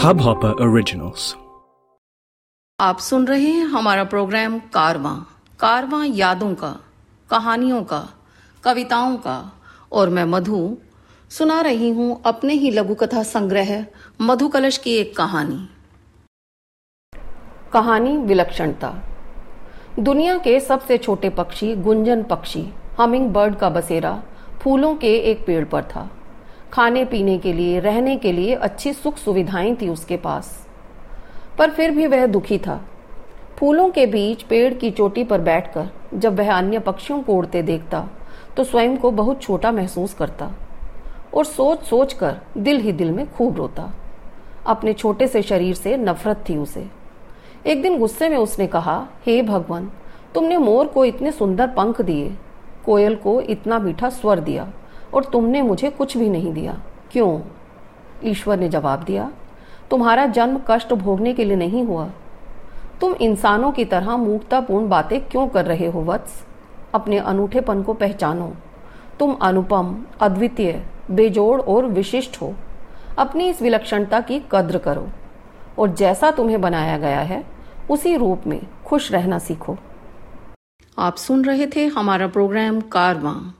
Hubhopper Originals. आप सुन रहे हैं हमारा प्रोग्राम कारवां कारवां यादों का, कहानियों का, कविताओं का। और मैं मधु, सुना रही हूँ अपने ही लघु कथा संग्रह मधु कलश की एक कहानी। कहानी विलक्षणता। दुनिया के सबसे छोटे पक्षी गुंजन पक्षी हमिंग बर्ड का बसेरा, फूलों के एक पेड़ पर था। खाने पीने के लिए, रहने के लिए अच्छी सुख सुविधाएँ थी उसके पास। पर फिर भी वह दुखी था। फूलों के बीच पेड़ की चोटी पर बैठकर जब वह अन्य पक्षियों को उड़ते देखता तो स्वयं को बहुत छोटा महसूस करता और सोच सोच कर दिल ही दिल में खूब रोता। अपने छोटे से शरीर से नफरत थी उसे। एक दिन गुस्से में उसने कहा, हे hey भगवान, तुमने मोर को इतने सुंदर पंख दिए, कोयल को इतना मीठा स्वर दिया और तुमने मुझे कुछ भी नहीं दिया। क्यों? ईश्वर ने जवाब दिया, तुम्हारा जन्म कष्ट भोगने के लिए नहीं हुआ। तुम इंसानों की तरह मूर्खतापूर्ण बातें क्यों कर रहे हो, वत्स? अपने अनूठेपन को पहचानो। तुम अनुपम, अद्वितीय, बेजोड़ और विशिष्ट हो। अपनी इस विलक्षणता की कद्र करो। और जैसा तुम्हें बनाया गया है, उसी रूप में खुश रहना सीखो। आप सुन रहे थे हमारा प्रोग्राम कारवां।